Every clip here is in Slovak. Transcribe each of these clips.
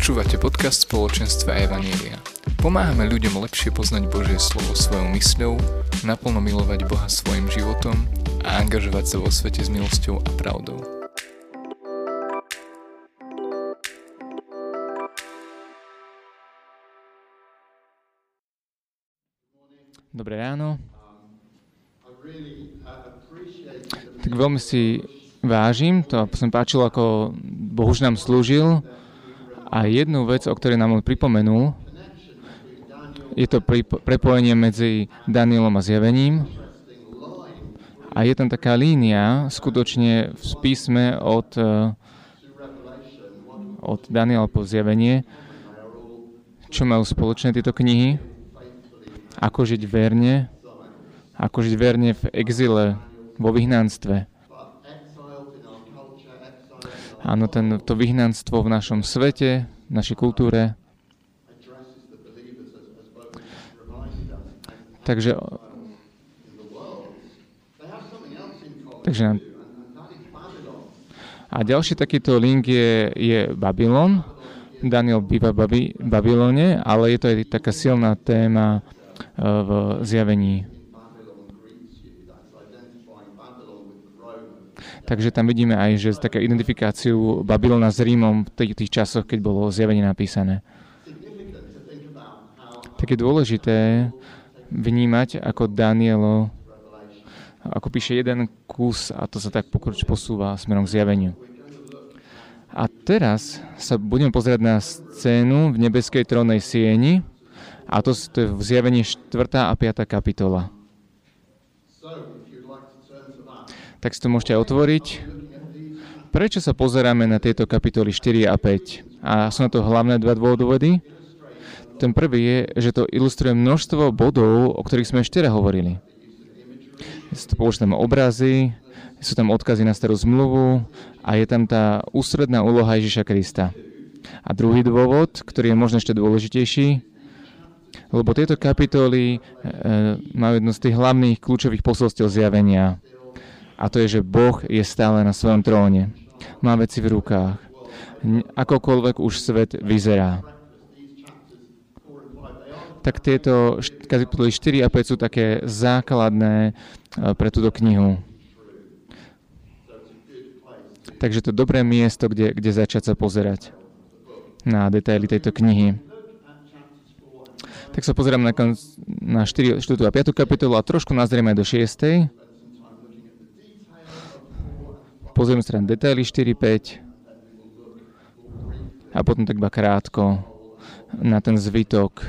Počúvate podcast spoločenstva Evanielia. Pomáhame ľuďom lepšie poznať Božie slovo svojou mysľou, naplno milovať Boha svojim životom a angažovať sa vo svete s milosťou a pravdou. Dobré ráno. Tak veľmi si vážim, to sa páčilo, ako Boh nám slúžil a jednu vec, o ktorej nám on pripomenul, je to prepojenie medzi Danielom a zjavením. A je tam taká línia, skutočne v písme od, eh, od Daniela po zjavenie, čo majú spoločné tieto knihy, ako žiť verne, ako žiť verne v exile, vo vyhnanstve. Áno, ten, to vyhnanstvo v našom svete, v našej kultúre. Takže, takže a ďalší takýto link je, je Babylon. Daniel býva v Babylone, ale je to aj taká silná téma eh, v zjavení Takže tam vidíme aj, že taká identifikáciu Babylona s Rímom v tých, tých časoch, keď bolo zjavenie napísané. Tak je dôležité vnímať, ako Danielo, ako píše jeden kus a to sa tak pokroč posúva smerom k zjaveniu. A teraz sa budeme pozerať na scénu v nebeskej trónnej sieni a to, to je v zjavení 4. a 5. kapitola tak si to môžete otvoriť. Prečo sa pozeráme na tieto kapitoly 4 a 5? A sú na to hlavné dva dôvody. Ten prvý je, že to ilustruje množstvo bodov, o ktorých sme ešte hovorili. Sú použité obrazy, sú tam odkazy na starú zmluvu a je tam tá ústredná úloha Ježiša Krista. A druhý dôvod, ktorý je možno ešte dôležitejší, lebo tieto kapitoly e, majú jedno z tých hlavných kľúčových posolstiev zjavenia a to je, že Boh je stále na svojom tróne. Má veci v rukách. Akokoľvek už svet vyzerá. Tak tieto kapitoly 4 a 5 sú také základné e, pre túto knihu. Takže to dobré miesto, kde, kde začať sa pozerať na detaily tejto knihy. Tak sa pozerám na, na 4, 4 a 5 kapitolu a trošku nazrieme do 6 pozrieme sa na detaily 4-5 a potom tak iba krátko na ten zvytok,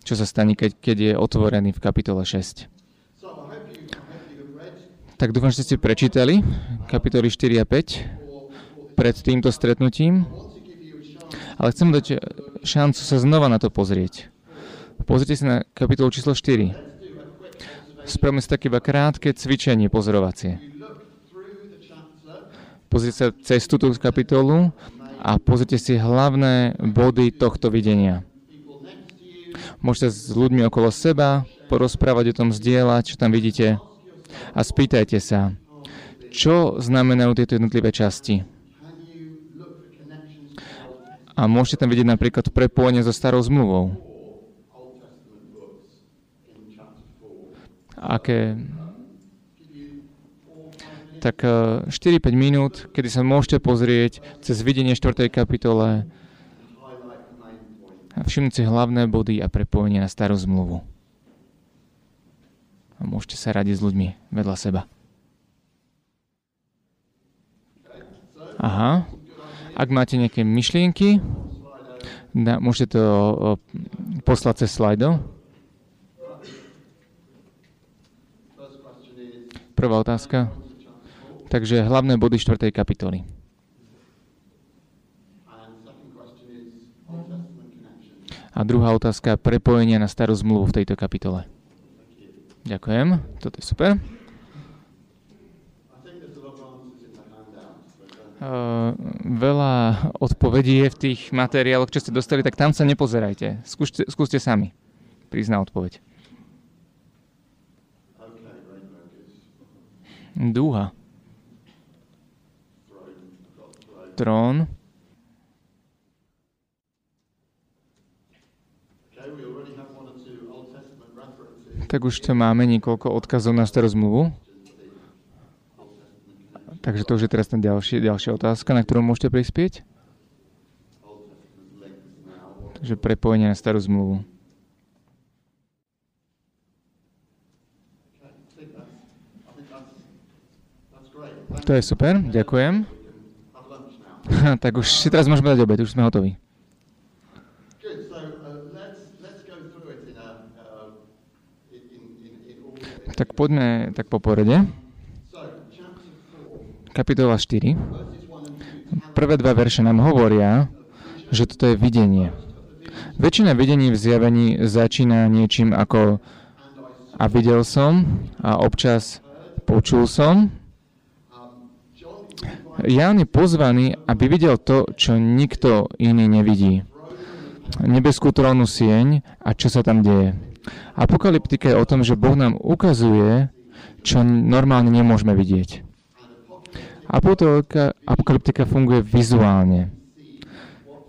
čo sa stane, keď, keď je otvorený v kapitole 6. Tak dúfam, že ste prečítali kapitoly 4 a 5 pred týmto stretnutím, ale chcem dať šancu sa znova na to pozrieť. Pozrite sa na kapitolu číslo 4. Spravme si také iba krátke cvičenie pozorovacie pozrite sa cez túto kapitolu a pozrite si hlavné body tohto videnia. Môžete s ľuďmi okolo seba porozprávať o tom, zdieľať, čo tam vidíte a spýtajte sa, čo znamenajú tieto jednotlivé časti. A môžete tam vidieť napríklad prepojenie so starou zmluvou. Aké tak 4-5 e, minút, kedy sa môžete pozrieť cez videnie 4. kapitole a všimnúť si hlavné body a prepojenie na starú zmluvu. A môžete sa radiť s ľuďmi vedľa seba. Aha. Ak máte nejaké myšlienky, da, môžete to poslať cez slajdo. Prvá otázka. Takže hlavné body 4. kapitoly. A druhá otázka, prepojenie na starú zmluvu v tejto kapitole. Ďakujem, toto je super. Uh, veľa odpovedí je v tých materiáloch, čo ste dostali, tak tam sa nepozerajte. Skúste, skúste sami na odpoveď. Dúha. Trón. Tak už tu máme niekoľko odkazov na starú zmluvu. Takže to už je teraz ten ďalší, ďalšia otázka, na ktorú môžete prispieť. Takže prepojenie na starú zmluvu. To je super, ďakujem. Tak už si teraz môžeme dať obed, už sme hotoví. Tak poďme tak po porede. Kapitola 4. Prvé dva verše nám hovoria, že toto je videnie. Väčšina videní v zjavení začína niečím ako a videl som a občas počul som. Ján je pozvaný, aby videl to, čo nikto iný nevidí. Nebeskú trónu sieň a čo sa tam deje. Apokalyptika je o tom, že Boh nám ukazuje, čo normálne nemôžeme vidieť. Apokalyptika funguje vizuálne.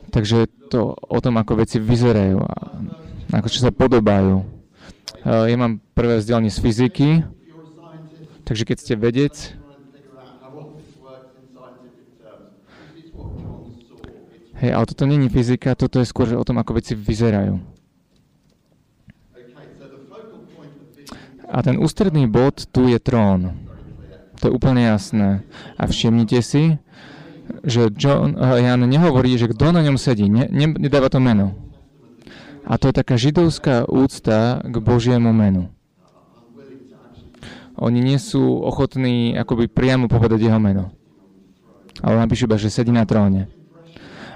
Takže to o tom, ako veci vyzerajú, ako čo sa podobajú. Ja mám prvé vzdelanie z fyziky, takže keď ste vedec, Hej, ale toto není fyzika, toto je skôr o tom, ako veci vyzerajú. A ten ústredný bod tu je trón. To je úplne jasné. A všimnite si, že John, uh, Jan nehovorí, že kto na ňom sedí. Ne, ne, nedáva to meno. A to je taká židovská úcta k Božiemu menu. Oni nie sú ochotní akoby priamo povedať jeho meno. Ale napíšu iba, že sedí na tróne.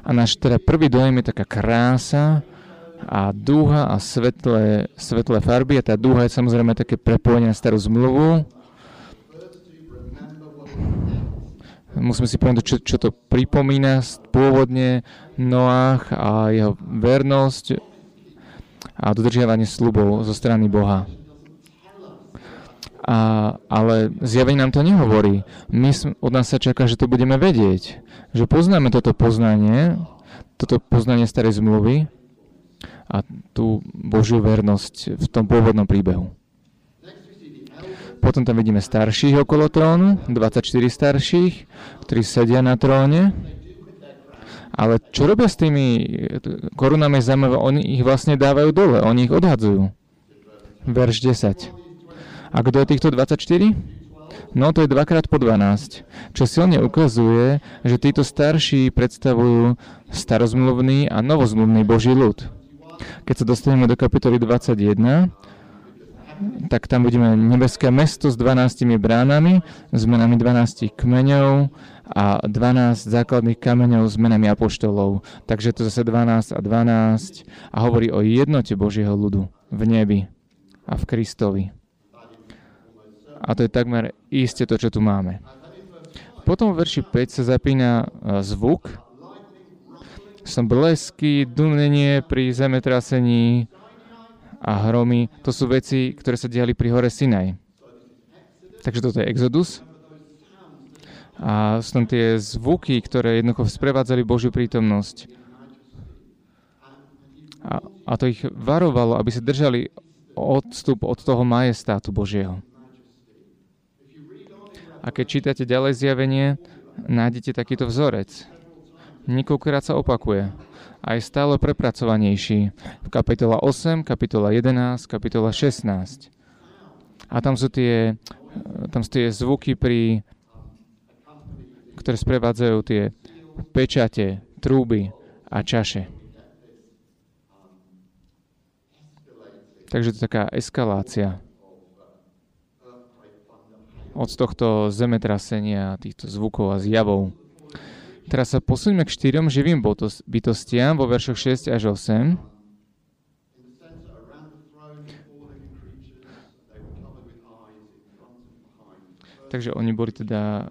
A náš teda prvý dojem je taká krása, a dúha a svetlé, svetlé farby. A tá dúha je samozrejme také prepojenie na starú zmluvu. Musíme si povedať, čo, čo to pripomína pôvodne Noach a jeho vernosť a dodržiavanie slubov zo strany Boha. A, ale zjavenie nám to nehovorí. My, od nás sa čaká, že to budeme vedieť. Že poznáme toto poznanie, toto poznanie starej zmluvy, a tú Božiu vernosť v tom pôvodnom príbehu. Potom tam vidíme starších okolo trónu, 24 starších, ktorí sedia na tróne. Ale čo robia s tými korunami zaujímavé? Oni ich vlastne dávajú dole, oni ich odhadzujú. Verš 10. A kto je týchto 24? No to je dvakrát po 12, čo silne ukazuje, že títo starší predstavujú starozmluvný a novozmluvný Boží ľud. Keď sa dostaneme do kapitoly 21, tak tam budeme nebeské mesto s 12 bránami, s menami 12 kmeňov a 12 základných kameňov s menami apoštolov. Takže to zase 12 a 12 a hovorí o jednote Božieho ľudu v nebi a v Kristovi. A to je takmer iste to, čo tu máme. Potom v verši 5 sa zapína e, zvuk, som blesky, dunenie pri zemetrasení a hromy. To sú veci, ktoré sa diali pri hore Sinaj. Takže toto je Exodus. A sú tam tie zvuky, ktoré jednoducho sprevádzali Božiu prítomnosť. A, a to ich varovalo, aby sa držali odstup od toho majestátu Božieho. A keď čítate ďalej zjavenie, nájdete takýto vzorec niekoľkokrát sa opakuje a je stále prepracovanejší. V kapitola 8, kapitola 11, kapitola 16. A tam sú tie, tam sú tie zvuky pri, ktoré sprevádzajú tie pečate, trúby a čaše. Takže to je taká eskalácia od tohto zemetrasenia, týchto zvukov a zjavov. Teraz sa posuňme k štyrom živým bytostiam vo veršoch 6 až 8. Takže oni boli teda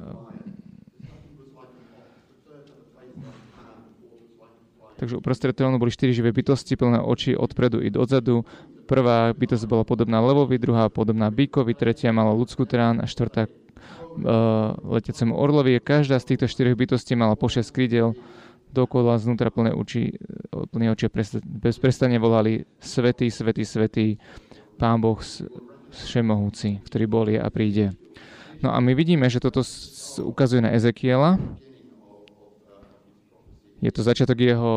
Takže uprostred trónu boli štyri živé bytosti, plné oči odpredu i odzadu. Prvá bytosť bola podobná levovi, druhá podobná bíkovi, tretia mala ľudskú trán a štvrtá uh, letecemu orlovi. Každá z týchto štyroch bytostí mala po 6 krídel, dokola znútra plné oči, plné oči bez prestane volali Svetý, Svetý, Svetý, Pán Boh všemohúci, ktorý bol je a príde. No a my vidíme, že toto ukazuje na Ezekiela. Je to začiatok jeho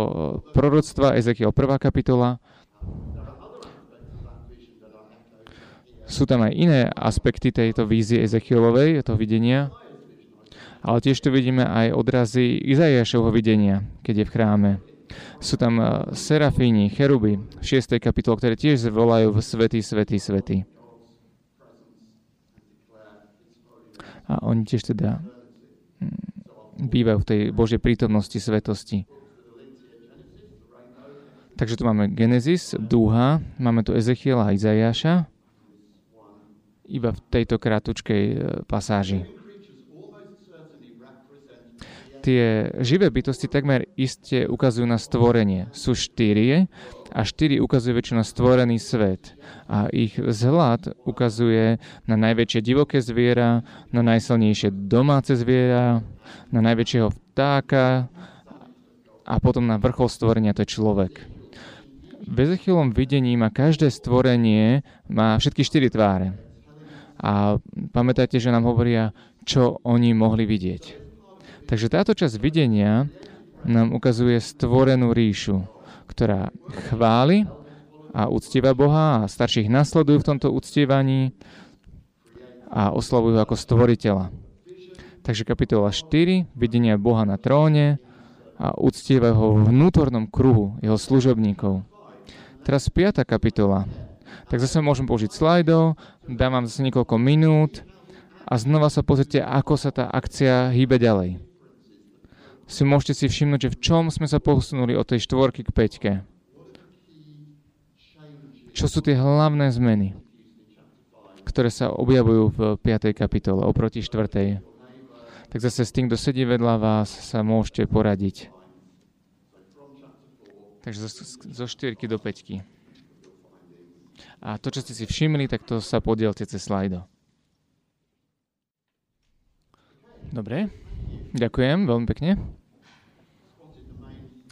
proroctva, Ezekiel 1. kapitola. Sú tam aj iné aspekty tejto vízie Ezekielovej, toho videnia, ale tiež tu vidíme aj odrazy Izajašovho videnia, keď je v chráme. Sú tam eh, serafíni, cheruby v 6. kapitole, ktoré tiež volajú v svetý, svetý, svetý. A oni tiež teda hm, bývajú v tej Božej prítomnosti, svetosti. Takže tu máme Genesis, Dúha, máme tu Ezechiela a Izajaša, iba v tejto krátučkej eh, pasáži tie živé bytosti takmer iste ukazujú na stvorenie. Sú štyrie a štyri ukazujú väčšinu na stvorený svet. A ich vzhľad ukazuje na najväčšie divoké zviera, na najsilnejšie domáce zviera, na najväčšieho vtáka a potom na vrchol stvorenia, to je človek. V Ezechilom videní má každé stvorenie má všetky štyri tváre. A pamätajte, že nám hovoria, čo oni mohli vidieť. Takže táto časť videnia nám ukazuje stvorenú ríšu, ktorá chváli a uctieva Boha a starších nasledujú v tomto uctievaní a oslavujú ako stvoriteľa. Takže kapitola 4, videnia Boha na tróne a uctieva ho v vnútornom kruhu jeho služobníkov. Teraz 5. kapitola. Tak zase môžem použiť slajdov, dám vám zase niekoľko minút a znova sa pozrite, ako sa tá akcia hýbe ďalej si môžete si všimnúť, že v čom sme sa posunuli od tej štvorky k peťke. Čo sú tie hlavné zmeny, ktoré sa objavujú v 5. kapitole oproti 4. Tak zase s tým, kto sedí vedľa vás, sa môžete poradiť. Takže zo, zo 4 do 5. A to, čo ste si všimli, tak to sa podielte cez slajdo. Dobre. Ďakujem veľmi pekne.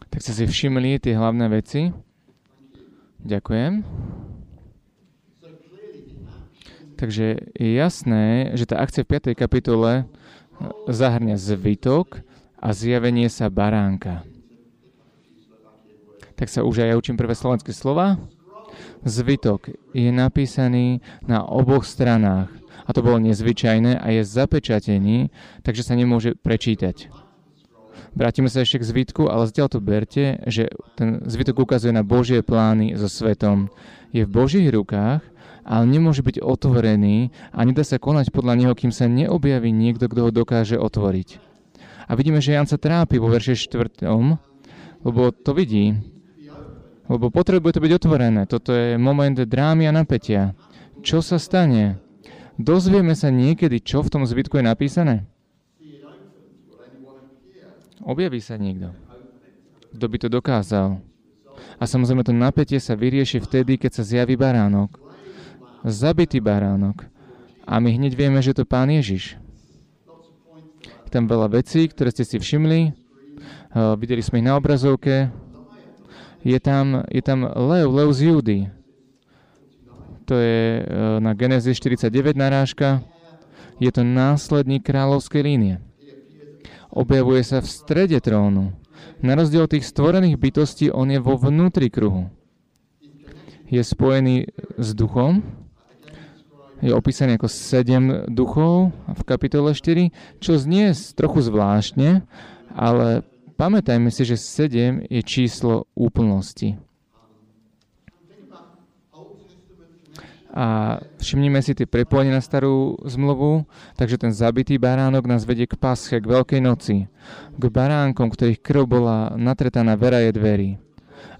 Tak ste si všimli tie hlavné veci. Ďakujem. Takže je jasné, že tá akcia v 5. kapitole zahrňa zvytok a zjavenie sa baránka. Tak sa už aj ja učím prvé slovenské slova. Zvytok je napísaný na oboch stranách a to bolo nezvyčajné a je zapečatený, takže sa nemôže prečítať. Vrátime sa ešte k zvitku, ale zdiaľ to berte, že ten zvitok ukazuje na Božie plány so svetom. Je v Božích rukách, ale nemôže byť otvorený a nedá sa konať podľa neho, kým sa neobjaví niekto, kto ho dokáže otvoriť. A vidíme, že Jan sa trápi vo verše 4, lebo to vidí. Lebo potrebuje to byť otvorené. Toto je moment drámy a napätia. Čo sa stane? Dozvieme sa niekedy, čo v tom zvitku je napísané? Objaví sa niekto. Kto by to dokázal? A samozrejme to napätie sa vyrieši vtedy, keď sa zjaví baránok. Zabitý baránok. A my hneď vieme, že to pán Ježiš. Je tam veľa vecí, ktoré ste si všimli. Uh, videli sme ich na obrazovke. Je tam, je tam Lev, Lev z Judy to je e, na Genesis 49 narážka, je to následník kráľovskej línie. Objavuje sa v strede trónu. Na rozdiel tých stvorených bytostí, on je vo vnútri kruhu. Je spojený s duchom, je opísaný ako sedem duchov v kapitole 4, čo znie trochu zvláštne, ale pamätajme si, že 7 je číslo úplnosti. A všimnime si tie prepojenie na starú zmluvu, takže ten zabitý baránok nás vedie k pasche, k Veľkej noci, k baránkom, ktorých krv bola natretá na veraje dverí.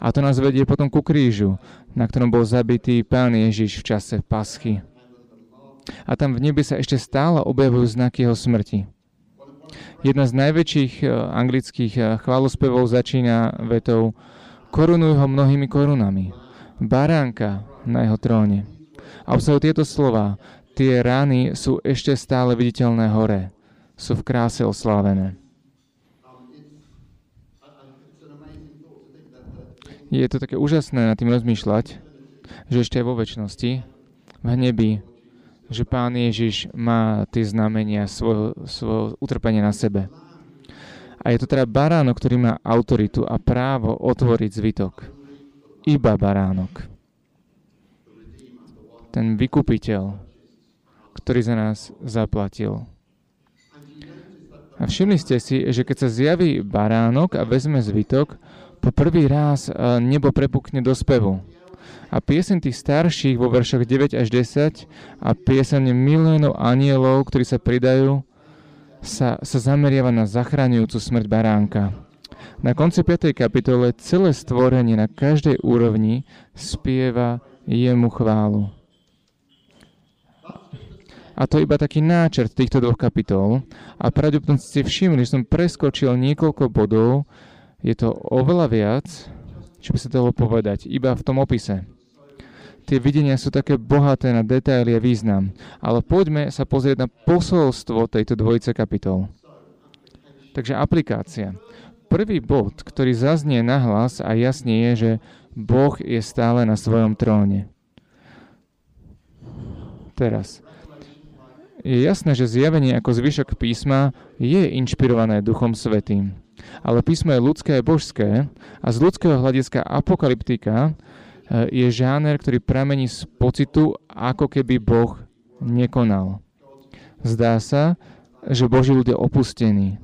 A to nás vedie potom ku krížu, na ktorom bol zabitý Pán Ježiš v čase paschy. A tam v nebi sa ešte stále objavujú znaky jeho smrti. Jedna z najväčších eh, anglických eh, chválospevov začína vetou Korunujú ho mnohými korunami. Baránka na jeho tróne. A obsahujú tieto slova. Tie rány sú ešte stále viditeľné hore. Sú v kráse oslávené. Je to také úžasné nad tým rozmýšľať, že ešte aj vo väčšnosti, v nebi, že Pán Ježiš má tie znamenia svojho, svojho utrpenia na sebe. A je to teda baránok, ktorý má autoritu a právo otvoriť zvytok. Iba baránok. Ten vykupiteľ, ktorý za nás zaplatil. A všimli ste si, že keď sa zjaví baránok a vezme zvytok, po prvý raz e, nebo prepukne do spevu. A piesen tých starších vo veršoch 9 až 10 a piesen miliónov anielov, ktorí sa pridajú, sa, sa zameriava na zachraňujúcu smrť baránka. Na konci 5. kapitole celé stvorenie na každej úrovni spieva jemu chválu. A to iba taký náčrt týchto dvoch kapitol. A pravdepodobne ste všimli, že som preskočil niekoľko bodov. Je to oveľa viac, čo by sa dalo povedať, iba v tom opise. Tie videnia sú také bohaté na detaily a význam. Ale poďme sa pozrieť na posolstvo tejto dvojice kapitol. Takže aplikácia. Prvý bod, ktorý zaznie nahlas a jasne je, že Boh je stále na svojom tróne. Teraz. Je jasné, že zjavenie ako zvyšok písma je inšpirované Duchom Svetým. Ale písmo je ľudské a božské a z ľudského hľadiska apokalyptika je žáner, ktorý pramení z pocitu, ako keby Boh nekonal. Zdá sa, že Boží ľudia opustení.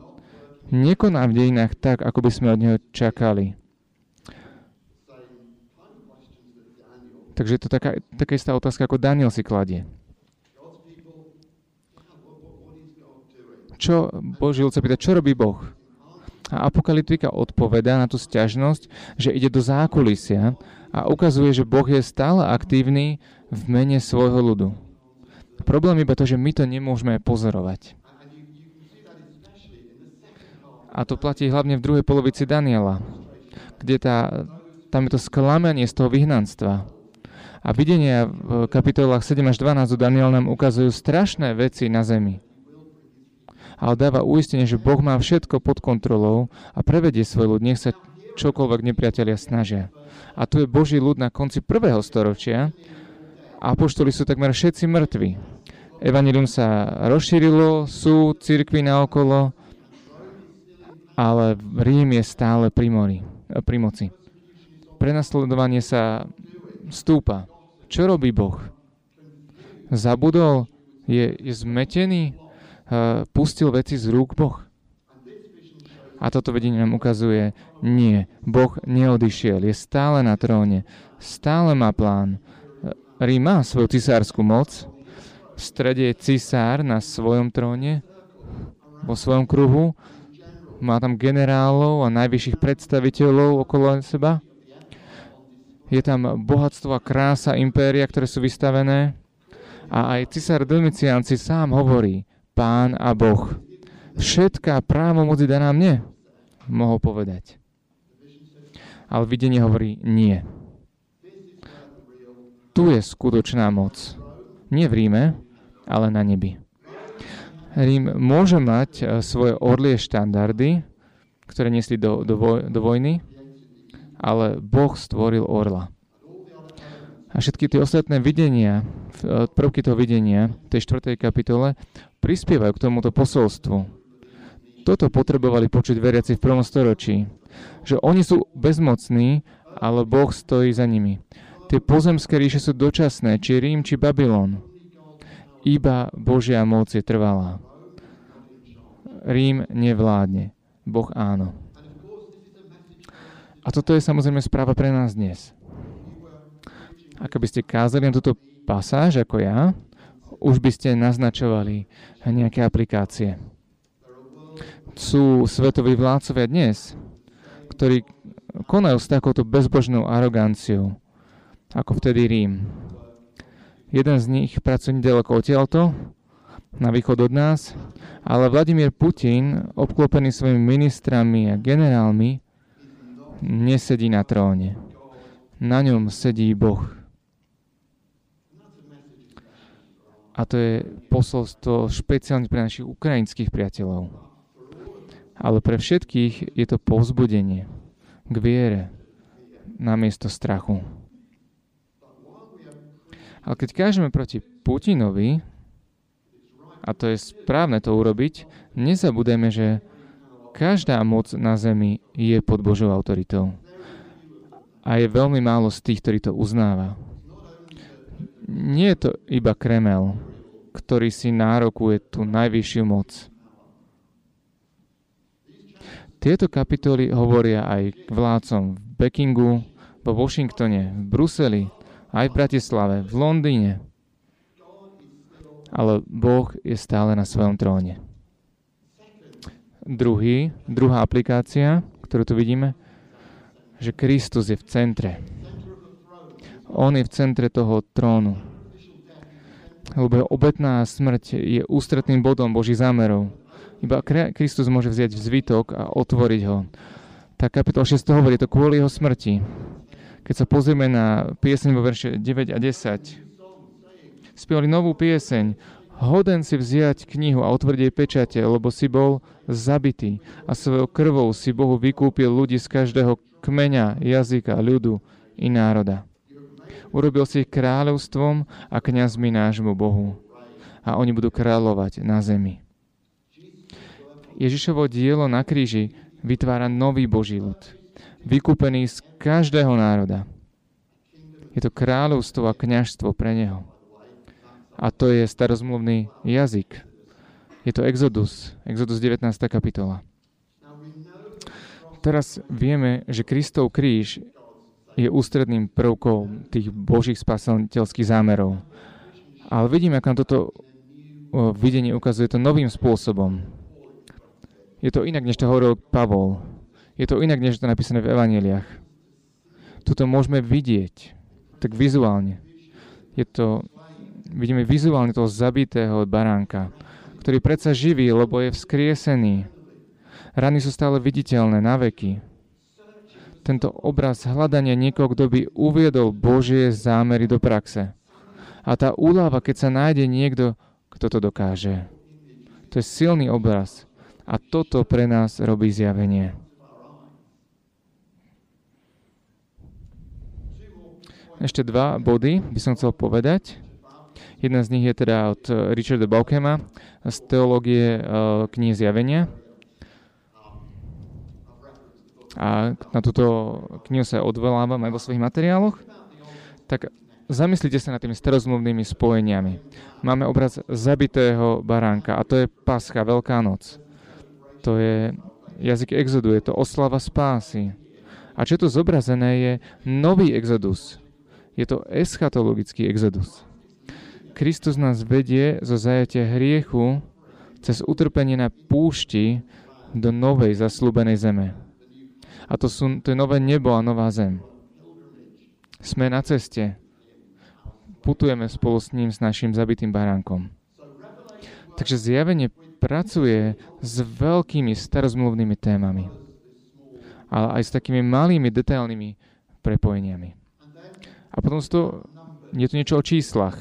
Nekoná v dejinách tak, ako by sme od neho čakali. Takže je to taká, taká istá otázka, ako Daniel si kladie. čo Boží ľud sa pýta, čo robí Boh? A apokalyptika odpovedá na tú stiažnosť, že ide do zákulisia a ukazuje, že Boh je stále aktívny v mene svojho ľudu. Problém iba to, že my to nemôžeme pozorovať. A to platí hlavne v druhej polovici Daniela, kde tá, tam je to sklamanie z toho vyhnanstva. A videnia v kapitolách 7 až 12 Daniel nám ukazujú strašné veci na zemi ale dáva uistenie, že Boh má všetko pod kontrolou a prevedie svoj ľud, nech sa čokoľvek nepriatelia snažia. A tu je Boží ľud na konci prvého storočia a apoštoli sú takmer všetci mŕtvi. Evangelium sa rozšírilo, sú cirkvy naokolo, ale Rím je stále pri, mori, pri moci. Prenasledovanie sa stúpa. Čo robí Boh? Zabudol? Je, je zmetený? Pustil veci z rúk Boh. A toto vedenie nám ukazuje, nie, Boh neodišiel, je stále na tróne, stále má plán. Rím má svoju cisárskú moc, v strede je cisár na svojom tróne, vo svojom kruhu, má tam generálov a najvyšších predstaviteľov okolo seba. Je tam bohatstvo a krása impéria, ktoré sú vystavené. A aj cisár Domicián si sám hovorí, Pán a Boh. Všetká právomoc daná mne, mohol povedať. Ale videnie hovorí nie. Tu je skutočná moc. Nie v Ríme, ale na nebi. Rím môže mať e, svoje orlie štandardy, ktoré nesli do, do, voj, do vojny, ale Boh stvoril orla. A všetky tie ostatné videnia, e, prvky toho videnia, tej 4. kapitole, prispievajú k tomuto posolstvu. Toto potrebovali počuť veriaci v prvom storočí, že oni sú bezmocní, ale Boh stojí za nimi. Tie pozemské ríše sú dočasné, či Rím, či Babylon. Iba Božia moc je trvalá. Rím nevládne, Boh áno. A toto je samozrejme správa pre nás dnes. Ak by ste kázali na túto pasáž ako ja, už by ste naznačovali nejaké aplikácie. Sú svetoví vládcovia dnes, ktorí konajú s takouto bezbožnou aroganciou, ako vtedy Rím. Jeden z nich pracuje nedaleko odtiaľto, na východ od nás, ale Vladimír Putin, obklopený svojimi ministrami a generálmi, nesedí na tróne. Na ňom sedí Boh. A to je posolstvo špeciálne pre našich ukrajinských priateľov. Ale pre všetkých je to povzbudenie k viere, namiesto strachu. Ale keď kážeme proti Putinovi, a to je správne to urobiť, nezabudeme, že každá moc na Zemi je pod Božou autoritou. A je veľmi málo z tých, ktorí to uznáva. Nie je to iba Kremel, ktorý si nárokuje tú najvyššiu moc. Tieto kapitoly hovoria aj vládcom v Pekingu, vo Washingtone, v Bruseli, aj v Bratislave, v Londýne. Ale Boh je stále na svojom tróne. Druhý, druhá aplikácia, ktorú tu vidíme, že Kristus je v centre. On je v centre toho trónu. Lebo obetná smrť je ústretným bodom Božích zámerov. Iba Kristus môže vziať zvytok a otvoriť ho. Tak kapitol 6 hovorí to kvôli jeho smrti. Keď sa pozrieme na pieseň vo verše 9 a 10, spievali novú pieseň, hoden si vziať knihu a otvrdiť jej pečate, lebo si bol zabitý a svojou krvou si Bohu vykúpil ľudí z každého kmeňa, jazyka, ľudu i národa. Urobil si ich kráľovstvom a kniazmi nášmu Bohu. A oni budú kráľovať na zemi. Ježišovo dielo na kríži vytvára nový Boží ľud, vykúpený z každého národa. Je to kráľovstvo a kňažstvo pre neho. A to je starozmluvný jazyk. Je to Exodus, Exodus 19. kapitola. Teraz vieme, že Kristov kríž je ústredným prvkom tých božích spasateľských zámerov. Ale vidíme, ako nám toto videnie ukazuje to novým spôsobom. Je to inak, než to hovoril Pavol. Je to inak, než to napísané v evaneliách. Tuto môžeme vidieť, tak vizuálne. Je to, vidíme vizuálne toho zabitého baránka, ktorý predsa živí, lebo je vzkriesený. Rany sú stále viditeľné na veky. Tento obraz hľadania niekoho, kto by uviedol Božie zámery do praxe. A tá úlava, keď sa nájde niekto, kto to dokáže. To je silný obraz. A toto pre nás robí zjavenie. Ešte dva body by som chcel povedať. Jedna z nich je teda od Richarda Baukema z teológie e, knihy Zjavenia. A na túto knihu sa odvolávam aj vo svojich materiáloch. Tak zamyslite sa nad tými starozmluvnými spojeniami. Máme obraz zabitého baránka a to je Pascha, Veľká noc to je jazyk exodu, je to oslava spásy. A čo je tu zobrazené je nový exodus. Je to eschatologický exodus. Kristus nás vedie zo zajatia hriechu cez utrpenie na púšti do novej zaslúbenej zeme. A to, sú, to je nové nebo a nová zem. Sme na ceste. Putujeme spolu s ním, s našim zabitým baránkom. Takže zjavenie pracuje s veľkými starozmluvnými témami, ale aj s takými malými, detailnými prepojeniami. A potom to, je to niečo o číslach.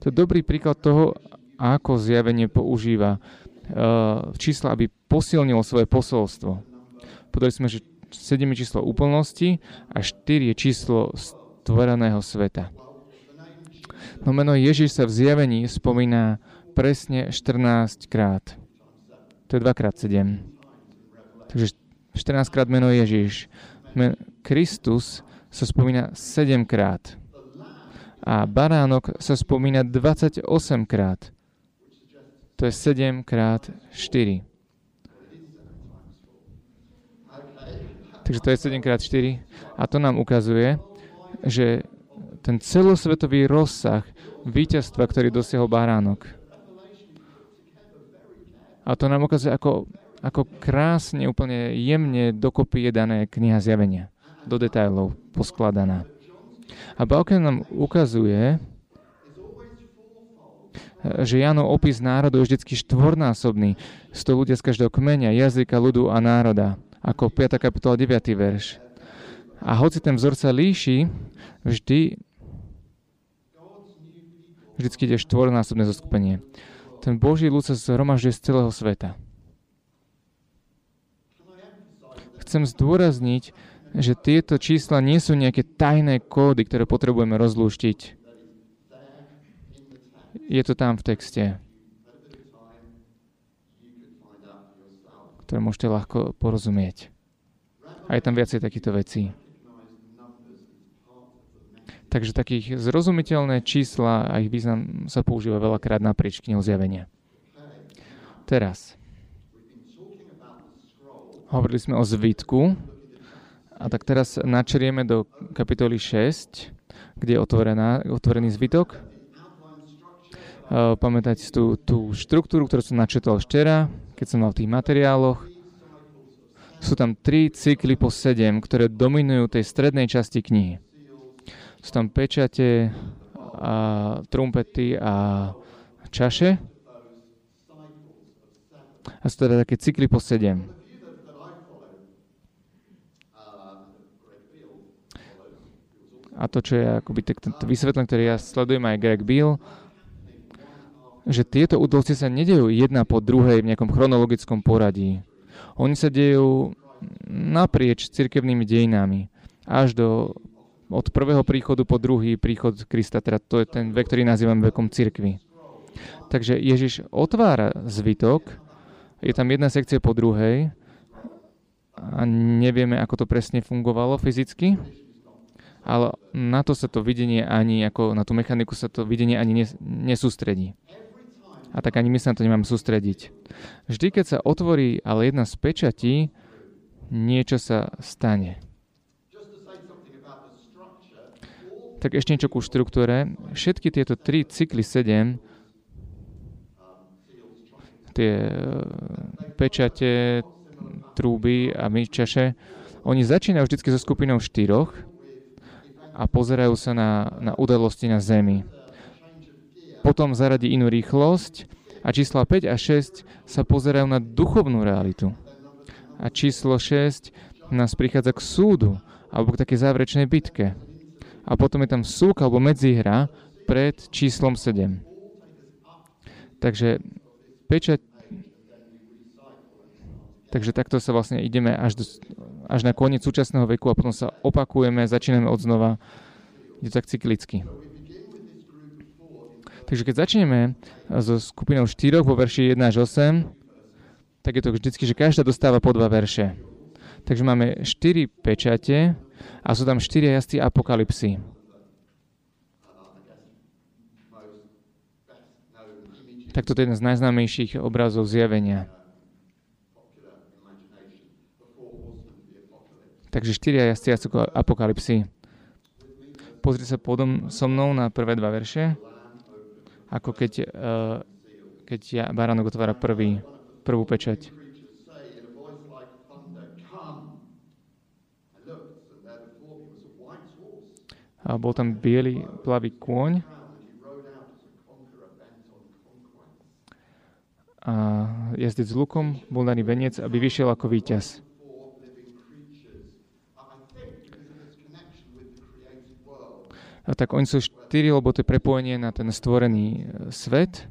To je dobrý príklad toho, ako zjavenie používa uh, čísla, aby posilnilo svoje posolstvo. Podali sme, že 7 je číslo úplnosti a 4 je číslo stvoreného sveta. No meno Ježiš sa v zjavení spomína presne 14 krát. To je 2 krát 7. Takže 14 krát meno Ježiš. Men Kristus sa spomína 7 krát. A baránok sa spomína 28 krát. To je 7 krát 4. Takže to je 7 krát 4. A to nám ukazuje, že ten celosvetový rozsah víťazstva, ktorý dosiahol baránok, a to nám ukazuje, ako, ako krásne, úplne jemne dokopy je dané kniha zjavenia. Do detailov poskladaná. A Balken nám ukazuje, že Janov opis národov je vždy štvornásobný. Sú to ľudia z každého kmeňa, jazyka, ľudu a národa. Ako 5. kapitola 9. verš. A hoci ten vzor sa líši, vždy vždycky ide štvornásobné zoskupenie ten Boží ľud sa zhromažďuje z celého sveta. Chcem zdôrazniť že tieto čísla nie sú nejaké tajné kódy, ktoré potrebujeme rozlúštiť. Je to tam v texte, ktoré môžete ľahko porozumieť. A je tam viacej takýchto vecí. Takže takých zrozumiteľné čísla a ich význam sa používa veľakrát naprieč knihou zjavenia. Teraz. Hovorili sme o zvitku. A tak teraz načerieme do kapitoly 6, kde je otvorená, otvorený zvitok. Pamätať tú, tú štruktúru, ktorú som načetol včera, keď som mal v tých materiáloch. Sú tam tri cykly po sedem, ktoré dominujú tej strednej časti knihy. Sú tam pečate, a trumpety a čaše. A sú teda také cykly po sedem. A to, čo je akoby to vysvetlenie, ktoré ja sledujem aj Greg Beal, že tieto udalosti sa nedejú jedna po druhej v nejakom chronologickom poradí. Oni sa dejú naprieč cirkevnými dejinami až do od prvého príchodu po druhý príchod Krista, teda to je ten vek, ktorý nazývam vekom cirkvy. Takže Ježiš otvára zvitok, je tam jedna sekcia po druhej a nevieme, ako to presne fungovalo fyzicky, ale na to sa to videnie ani, ako na tú mechaniku sa to videnie ani nesústredí. A tak ani my sa na to nemáme sústrediť. Vždy, keď sa otvorí ale jedna z pečatí, niečo sa stane. Tak ešte niečo ku štruktúre. Všetky tieto tri cykly 7, tie e, pečate, trúby a myčaše, oni začínajú vždy so skupinou štyroch a pozerajú sa na, na udalosti na Zemi. Potom zaradí inú rýchlosť a čísla 5 a 6 sa pozerajú na duchovnú realitu. A číslo 6 nás prichádza k súdu alebo k takej záverečnej bitke a potom je tam súk alebo medzihra pred číslom 7. Takže pečať Takže takto sa vlastne ideme až, do, až na koniec súčasného veku a potom sa opakujeme, začíname od znova. Je to tak cyklicky. Takže keď začneme so skupinou 4 vo verši 1 až 8, tak je to vždycky, že každá dostáva po dva verše. Takže máme 4 pečate, a sú tam štyria jazdci apokalipsy. Tak toto je jeden z najznámejších obrazov zjavenia. Takže štyria jazdci apokalipsy. Pozri sa podom so mnou na prvé dva verše, ako keď, uh, keď ja, Baránok otvára prvý, prvú pečať. a bol tam biely plavý kôň a jazdec s lukom bol daný veniec, aby vyšiel ako víťaz. A tak oni sú štyri, lebo to je prepojenie na ten stvorený e, svet.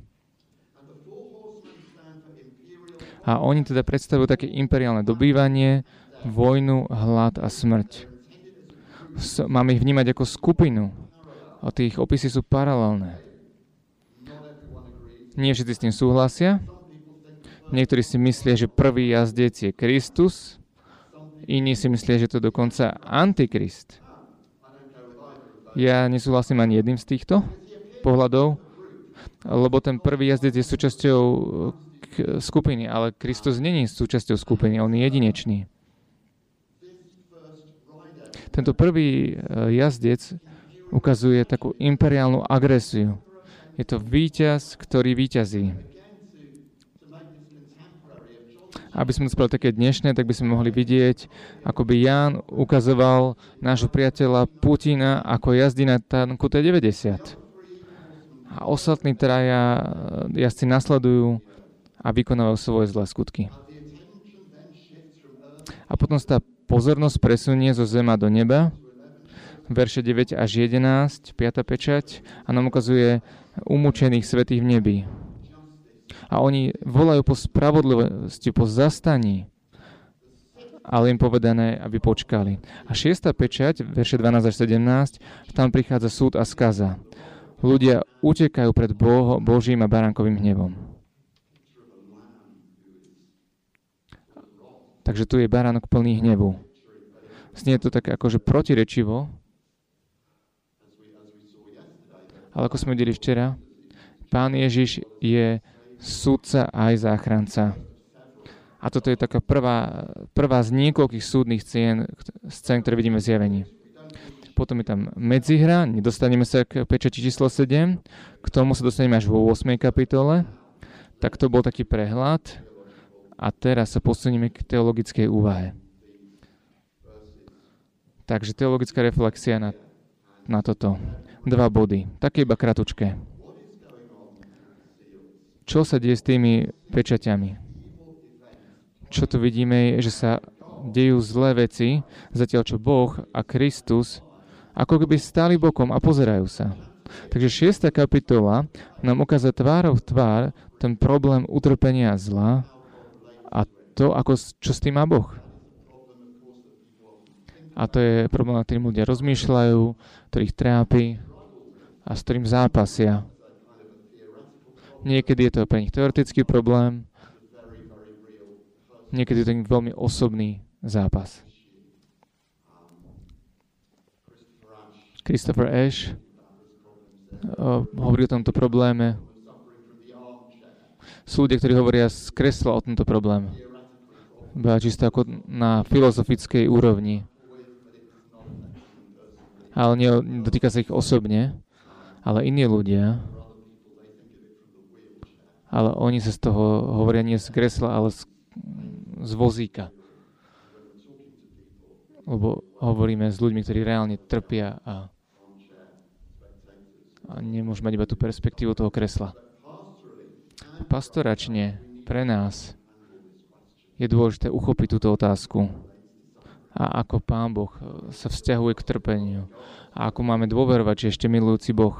A oni teda predstavujú také imperiálne dobývanie, vojnu, hlad a smrť máme ich vnímať ako skupinu. A tie ich opisy sú paralelné. Nie všetci s tým súhlasia. Niektorí si myslia, že prvý jazdec je Kristus, iní si myslia, že to dokonca Antikrist. Ja nesúhlasím ani jedným z týchto pohľadov, lebo ten prvý jazdec je súčasťou skupiny, ale Kristus není súčasťou skupiny, on je jedinečný. Tento prvý e, jazdec ukazuje takú imperiálnu agresiu. Je to víťaz, ktorý víťazí. Aby sme spravili také dnešné, tak by sme mohli vidieť, ako by Ján ukazoval nášho priateľa Putina, ako jazdí na tanku T-90. A ostatní traja e, jazdci nasledujú a vykonávajú svoje zlé skutky. A potom sa tá pozornosť presunie zo zema do neba, verše 9 až 11, 5. pečať, a nám ukazuje umúčených svetých v nebi. A oni volajú po spravodlivosti, po zastaní. ale im povedané, aby počkali. A šiesta pečať, verše 12 až 17, tam prichádza súd a skaza. Ľudia utekajú pred Boho, Božím a baránkovým hnevom. Takže tu je baránok plný hnevu. Znie to tak akože protirečivo, ale ako sme videli včera, Pán Ježiš je súdca aj záchranca. A toto je taká prvá, prvá z niekoľkých súdnych scén, scén, ktoré vidíme v zjavení. Potom je tam medzihra, nedostaneme sa k pečati číslo 7, k tomu sa dostaneme až vo 8. kapitole. Tak to bol taký prehľad. A teraz sa posunieme k teologickej úvahe. Takže teologická reflexia na, na toto. Dva body. Také iba kratučké. Čo sa deje s tými pečaťami? čo tu vidíme, je, že sa dejú zlé veci, zatiaľ čo Boh a Kristus ako keby stáli bokom a pozerajú sa. Takže 6. kapitola nám ukazuje tvárov v tvár ten problém utrpenia zla a to, ako, čo s tým má Boh. A to je problém, na ktorým ľudia rozmýšľajú, ktorých trápi a s ktorým zápasia. Niekedy je to pre nich teoretický problém, Niekedy je to veľmi osobný zápas. Christopher Ash hovorí o tomto probléme. Sú ľudia, ktorí hovoria z kresla o tomto probléme. Iba čisto ako na filozofickej úrovni. Ale nie, dotýka sa ich osobne, ale iní ľudia, ale oni sa z toho hovoria nie z kresla, ale z z vozíka. Lebo hovoríme s ľuďmi, ktorí reálne trpia a, a nemôžeme mať iba tú perspektívu toho kresla. Pastoračne pre nás je dôležité uchopiť túto otázku a ako Pán Boh sa vzťahuje k trpeniu a ako máme dôverovať, že ešte milujúci Boh.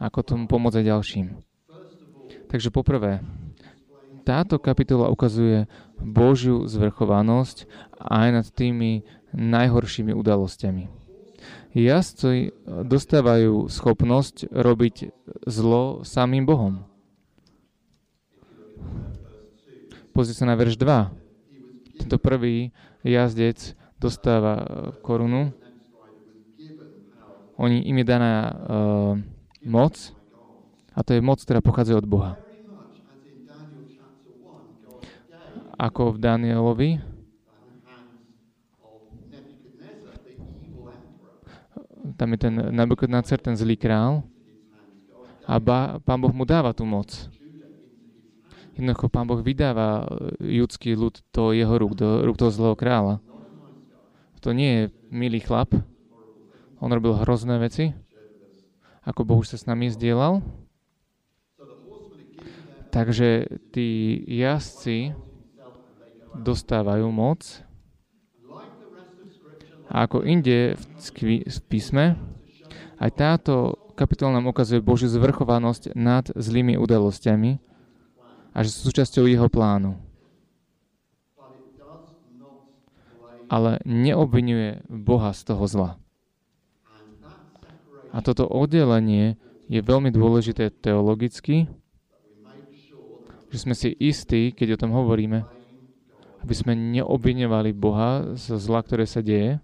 Ako tomu pomôcť aj ďalším. Takže poprvé, táto kapitola ukazuje Božiu zvrchovanosť aj nad tými najhoršími udalosťami. Jazdci dostávajú schopnosť robiť zlo samým Bohom. Pozrite sa na verš 2. Tento prvý jazdec dostáva korunu. Oni, im je daná uh, moc a to je moc, ktorá pochádza od Boha. ako v Danielovi. Tam je ten Nabukadnácer, ten zlý král. A ba, pán Boh mu dáva tú moc. Jednoducho pán Boh vydáva judský ľud do jeho rúk, do rúk toho zlého kráľa. To nie je milý chlap. On robil hrozné veci. Ako Boh už sa s nami zdieľal. Takže tí jazdci, dostávajú moc. A ako inde v, písme, aj táto kapitola nám ukazuje Božiu zvrchovanosť nad zlými udalosťami a že sú súčasťou jeho plánu. Ale neobvinuje Boha z toho zla. A toto oddelenie je veľmi dôležité teologicky, že sme si istí, keď o tom hovoríme, aby sme neobviňovali Boha z zla, ktoré sa deje,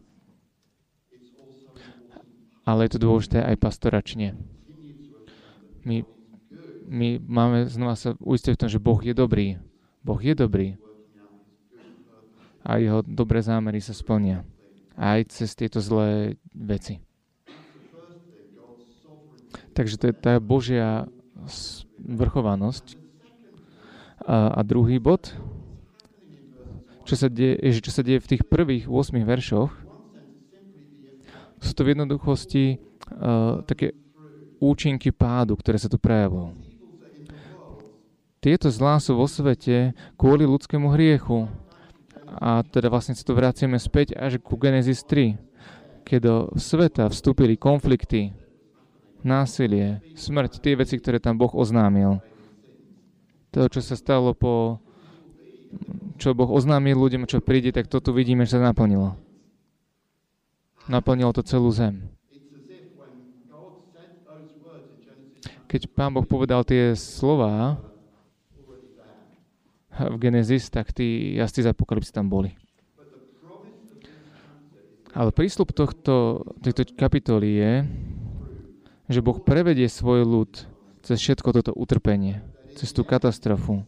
ale je to dôležité aj pastoračne. My, my máme znova sa uistiť v tom, že Boh je dobrý. Boh je dobrý. A jeho dobré zámery sa splnia. Aj cez tieto zlé veci. Takže to je tá Božia vrchovanosť. A, a druhý bod, čo sa deje, čo sa deje v tých prvých 8 veršoch, sú to v jednoduchosti uh, také účinky pádu, ktoré sa tu prejavujú. Tieto zlá sú vo svete kvôli ľudskému hriechu. A teda vlastne sa tu vraciame späť až ku Genesis 3, keď do sveta vstúpili konflikty, násilie, smrť, tie veci, ktoré tam Boh oznámil. To, čo sa stalo po čo Boh oznámil ľuďom, čo príde, tak to tu vidíme, že sa naplnilo. Naplnilo to celú zem. Keď Pán Boh povedal tie slova v Genesis, tak tí jazdci z Apokalypsy tam boli. Ale prísľub tohto, tejto kapitoly je, že Boh prevedie svoj ľud cez všetko toto utrpenie, cez tú katastrofu.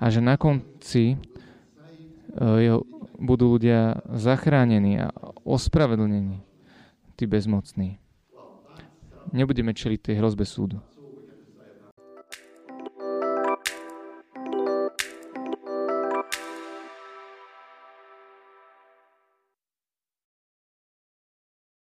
A že na konci uh, budú ľudia zachránení a ospravedlnení, tí bezmocní. Nebudeme čeliť tej hrozbe súdu.